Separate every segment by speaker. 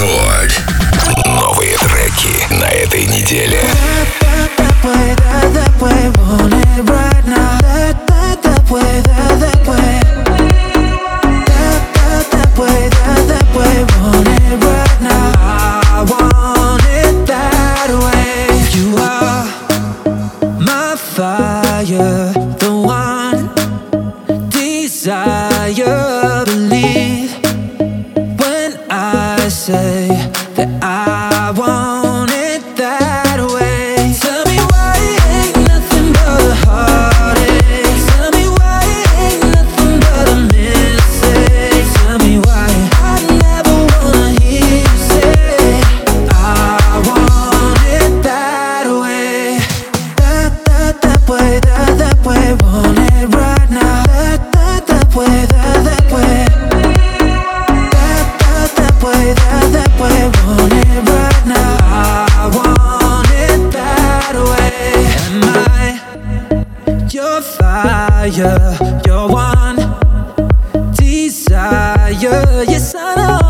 Speaker 1: Рекорд. Новые треки на этой неделе.
Speaker 2: Fire, the one desire. say fire. You're one desire. Yes, I know.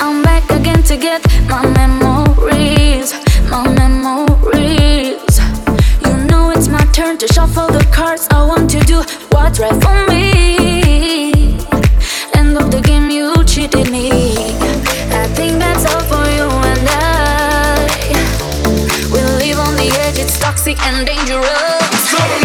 Speaker 2: I'm back again to get my memories, my memories. You know it's my turn to shuffle the cards. I want to do what's
Speaker 3: right for me. End of the game, you cheated me. I think that's all for you and I. We live on the edge, it's toxic and dangerous.